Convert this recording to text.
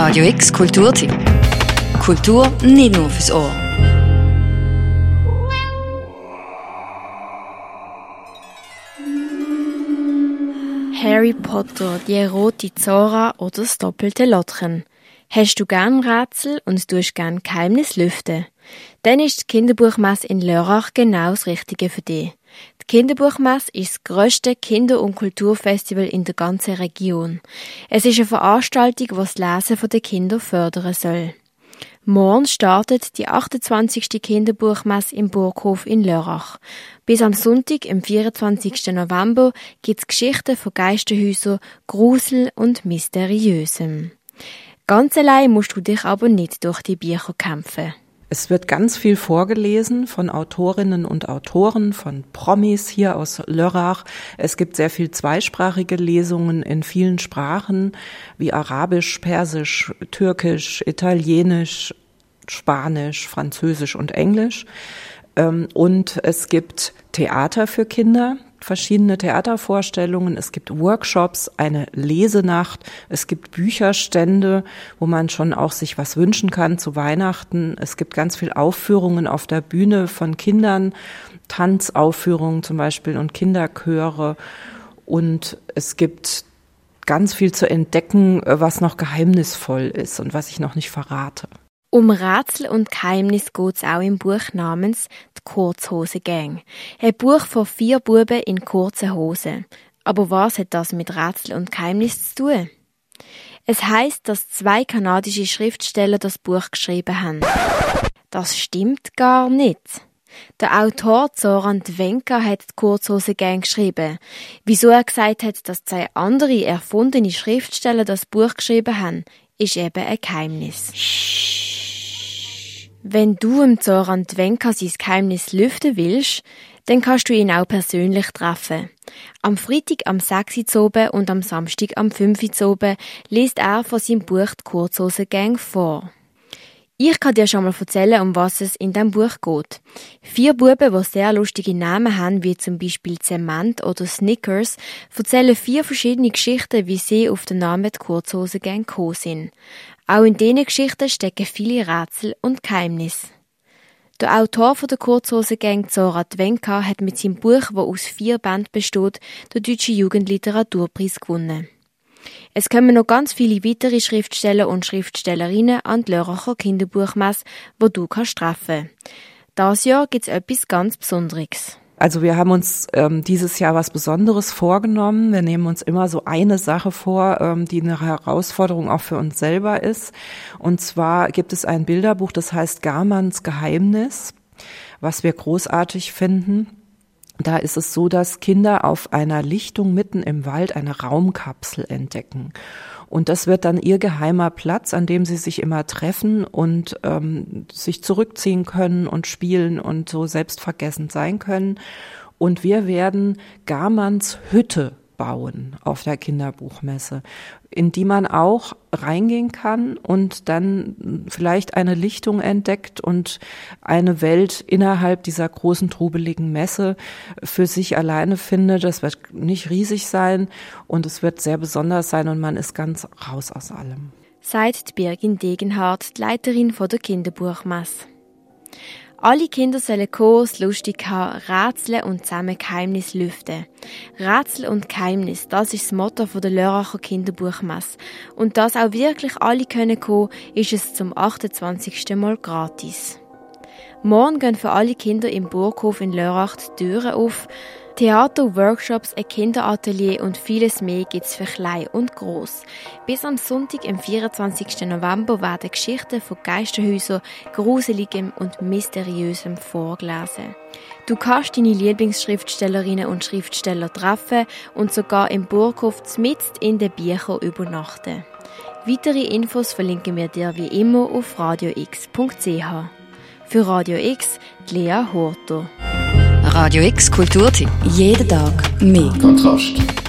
Radio X Kulturtipp. Kultur nicht nur fürs Ohr. Harry Potter, die rote Zora oder das doppelte Lottchen. Hast du gern Rätsel und tust gern Geheimnis lüften? Dann ist die Kinderbuchmesse in Lörrach genau das Richtige für dich. Die Kinderbuchmesse ist das grösste Kinder- und Kulturfestival in der ganzen Region. Es ist eine Veranstaltung, die das Lesen der Kinder fördern soll. Morgen startet die 28. Kinderbuchmesse im Burghof in Lörrach. Bis am Sonntag, am 24. November, gibt es Geschichten von Geisterhäusern, Grusel und Mysteriösem. Ganz allein musst du dich aber nicht durch die Bücher kämpfen. Es wird ganz viel vorgelesen von Autorinnen und Autoren, von Promis hier aus Lörrach. Es gibt sehr viel zweisprachige Lesungen in vielen Sprachen wie Arabisch, Persisch, Türkisch, Italienisch, Spanisch, Französisch und Englisch. Ähm, und es gibt Theater für Kinder verschiedene Theatervorstellungen, es gibt Workshops, eine Lesenacht, es gibt Bücherstände, wo man schon auch sich was wünschen kann zu Weihnachten. Es gibt ganz viel Aufführungen auf der Bühne von Kindern, Tanzaufführungen zum Beispiel und Kinderchöre. Und es gibt ganz viel zu entdecken, was noch geheimnisvoll ist und was ich noch nicht verrate. Um Rätsel und Geheimnis geht's auch im Buch namens Die Kurzhose Gang. Ein Buch von vier Buben in kurzen Hosen. Aber was hat das mit Rätsel und Geheimnis zu tun? Es heißt, dass zwei kanadische Schriftsteller das Buch geschrieben haben. Das stimmt gar nicht. Der Autor Zoran Dwenka hat die Kurzhose Gang geschrieben. Wieso er gesagt hat, dass zwei andere erfundene Schriftsteller das Buch geschrieben haben, ist eben ein Geheimnis. Wenn du im Zoran Dwenka sein Geheimnis lüften willst, dann kannst du ihn auch persönlich treffen. Am Freitag am 6 Uhr und am Samstag am 5 Uhr liest er von seinem Buch die Kurzhosen-Gang vor. Ich kann dir schon mal erzählen, um was es in dem Buch geht. Vier Buben, die sehr lustige Namen haben, wie zum Beispiel Zement oder Snickers, erzählen vier verschiedene Geschichten, wie sie auf den Namen die Kurzhosen-Gang gekommen sind. Auch in diesen Geschichten stecken viele Rätsel und Geheimnisse. Der Autor von der Kurzhosengang Zora Dwenka hat mit seinem Buch, wo aus vier Bänden besteht, den Deutschen Jugendliteraturpreis gewonnen. Es kommen noch ganz viele weitere Schriftsteller und Schriftstellerinnen an die Lörracher Kinderbuchmesse, wo du kannst treffen. Das Jahr gibt's etwas ganz Besonderes. Also wir haben uns ähm, dieses Jahr was Besonderes vorgenommen. Wir nehmen uns immer so eine Sache vor, ähm, die eine Herausforderung auch für uns selber ist. Und zwar gibt es ein Bilderbuch, das heißt Garmanns Geheimnis, was wir großartig finden. Da ist es so, dass Kinder auf einer Lichtung mitten im Wald eine Raumkapsel entdecken. Und das wird dann ihr geheimer Platz, an dem sie sich immer treffen und ähm, sich zurückziehen können und spielen und so selbstvergessend sein können. Und wir werden Garmanns Hütte bauen auf der Kinderbuchmesse, in die man auch reingehen kann und dann vielleicht eine Lichtung entdeckt und eine Welt innerhalb dieser großen trubeligen Messe für sich alleine findet. Das wird nicht riesig sein und es wird sehr besonders sein und man ist ganz raus aus allem. Seit Birgin Degenhardt, Leiterin von der Kinderbuchmesse. Alle Kinder sollen es lustig haben, rätseln und zusammen Geheimnis lüften. Rätsel und Geheimnis, das ist das Motto der Lörracher Kinderbuchmesse. Und dass auch wirklich alle können kommen, ist es zum 28. Mal gratis. Morgen gehen für alle Kinder im Burghof in Lörrach die Türen auf. Theater, Workshops, ein Kinderatelier und vieles mehr gibt's für klein und groß. Bis am Sonntag, am 24. November, werden Geschichten von Geisterhäusern, Gruseligem und Mysteriösem vorgelesen. Du kannst deine Lieblingsschriftstellerinnen und Schriftsteller treffen und sogar im Burghof mitten in den Büchern übernachten. Weitere Infos verlinken wir dir wie immer auf radiox.ch. Für Radio X, Lea Horter. Radio X Kulturtipp. Jeden Tag mehr. Kontrast.